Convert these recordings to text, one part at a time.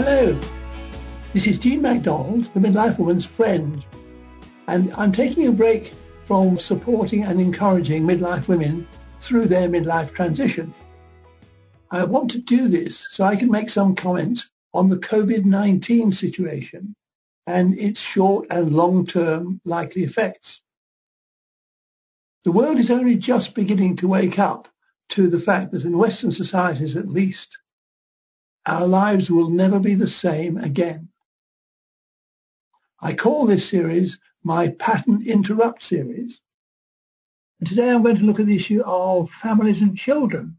Hello, this is Jean MacDonald, the midlife woman's friend, and I'm taking a break from supporting and encouraging midlife women through their midlife transition. I want to do this so I can make some comments on the COVID-19 situation and its short and long-term likely effects. The world is only just beginning to wake up to the fact that in Western societies at least, our lives will never be the same again. I call this series my Pattern Interrupt series. And today I'm going to look at the issue of families and children.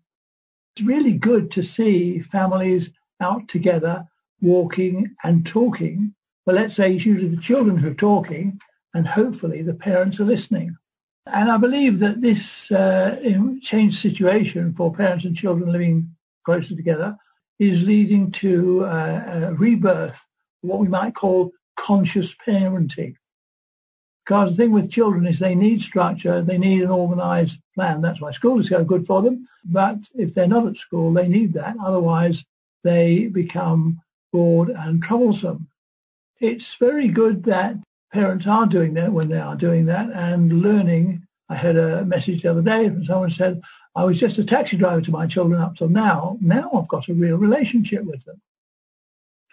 It's really good to see families out together, walking and talking. But let's say it's usually the children who are talking and hopefully the parents are listening. And I believe that this uh, changed situation for parents and children living closer together is leading to uh, a rebirth, what we might call conscious parenting. Because the thing with children is they need structure, they need an organized plan. That's why school is so good for them. But if they're not at school, they need that. Otherwise, they become bored and troublesome. It's very good that parents are doing that when they are doing that and learning. I had a message the other day from someone said, I was just a taxi driver to my children up till now. Now I've got a real relationship with them.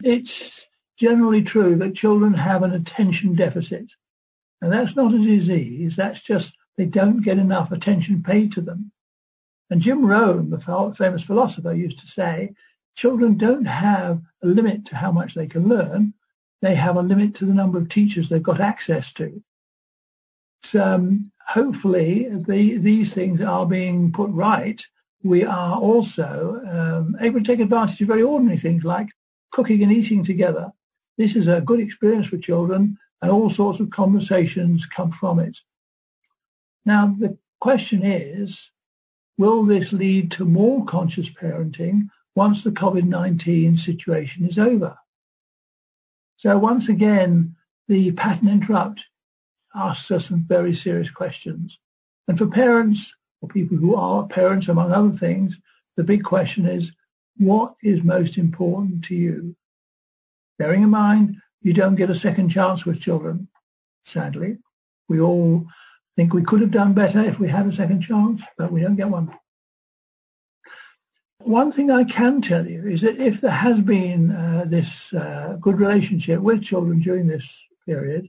It's generally true that children have an attention deficit. And that's not a disease. That's just they don't get enough attention paid to them. And Jim Rohn, the famous philosopher, used to say, children don't have a limit to how much they can learn. They have a limit to the number of teachers they've got access to. Um, hopefully the, these things are being put right. We are also um, able to take advantage of very ordinary things like cooking and eating together. This is a good experience for children and all sorts of conversations come from it. Now, the question is, will this lead to more conscious parenting once the COVID-19 situation is over? So once again, the pattern interrupt asks us some very serious questions. And for parents, or people who are parents, among other things, the big question is, what is most important to you? Bearing in mind, you don't get a second chance with children, sadly. We all think we could have done better if we had a second chance, but we don't get one. One thing I can tell you is that if there has been uh, this uh, good relationship with children during this period,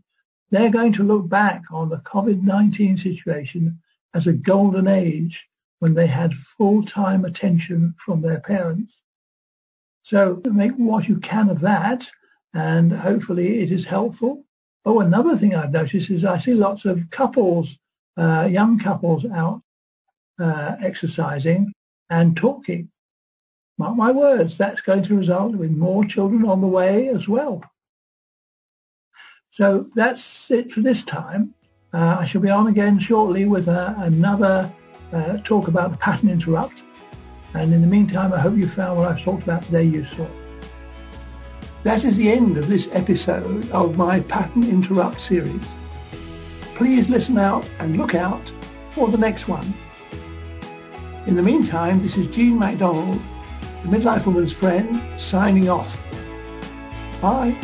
they're going to look back on the COVID-19 situation as a golden age when they had full-time attention from their parents. So make what you can of that and hopefully it is helpful. Oh, another thing I've noticed is I see lots of couples, uh, young couples out uh, exercising and talking. Mark my words, that's going to result with more children on the way as well. So that's it for this time. Uh, I shall be on again shortly with uh, another uh, talk about the pattern interrupt. And in the meantime, I hope you found what I've talked about today useful. That is the end of this episode of my Pattern Interrupt series. Please listen out and look out for the next one. In the meantime, this is Jean MacDonald, the Midlife Woman's Friend, signing off. Bye.